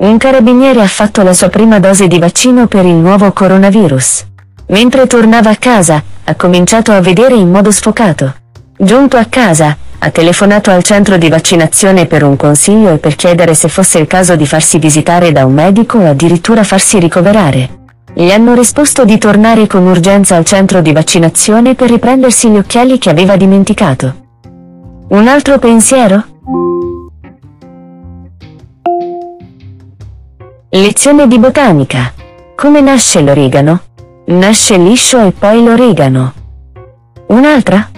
Un carabiniere ha fatto la sua prima dose di vaccino per il nuovo coronavirus. Mentre tornava a casa, ha cominciato a vedere in modo sfocato. Giunto a casa, ha telefonato al centro di vaccinazione per un consiglio e per chiedere se fosse il caso di farsi visitare da un medico o addirittura farsi ricoverare. Gli hanno risposto di tornare con urgenza al centro di vaccinazione per riprendersi gli occhiali che aveva dimenticato. Un altro pensiero? Lezione di botanica. Come nasce l'origano? Nasce liscio e poi l'origano. Un'altra?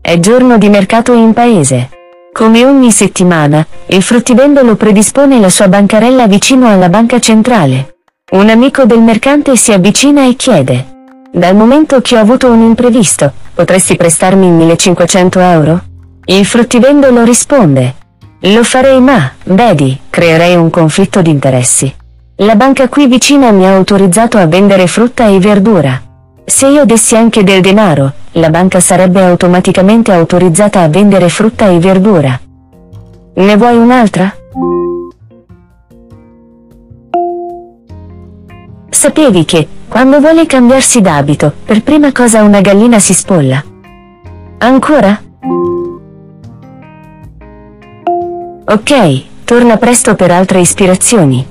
È giorno di mercato in paese. Come ogni settimana, il fruttivendolo predispone la sua bancarella vicino alla banca centrale. Un amico del mercante si avvicina e chiede. Dal momento che ho avuto un imprevisto, potresti prestarmi 1500 euro? Il fruttivendolo risponde. Lo farei ma, vedi, creerei un conflitto di interessi. La banca qui vicina mi ha autorizzato a vendere frutta e verdura. Se io dessi anche del denaro, la banca sarebbe automaticamente autorizzata a vendere frutta e verdura. Ne vuoi un'altra? Sapevi che, quando vuole cambiarsi d'abito, per prima cosa una gallina si spolla? Ancora? Ok, torna presto per altre ispirazioni.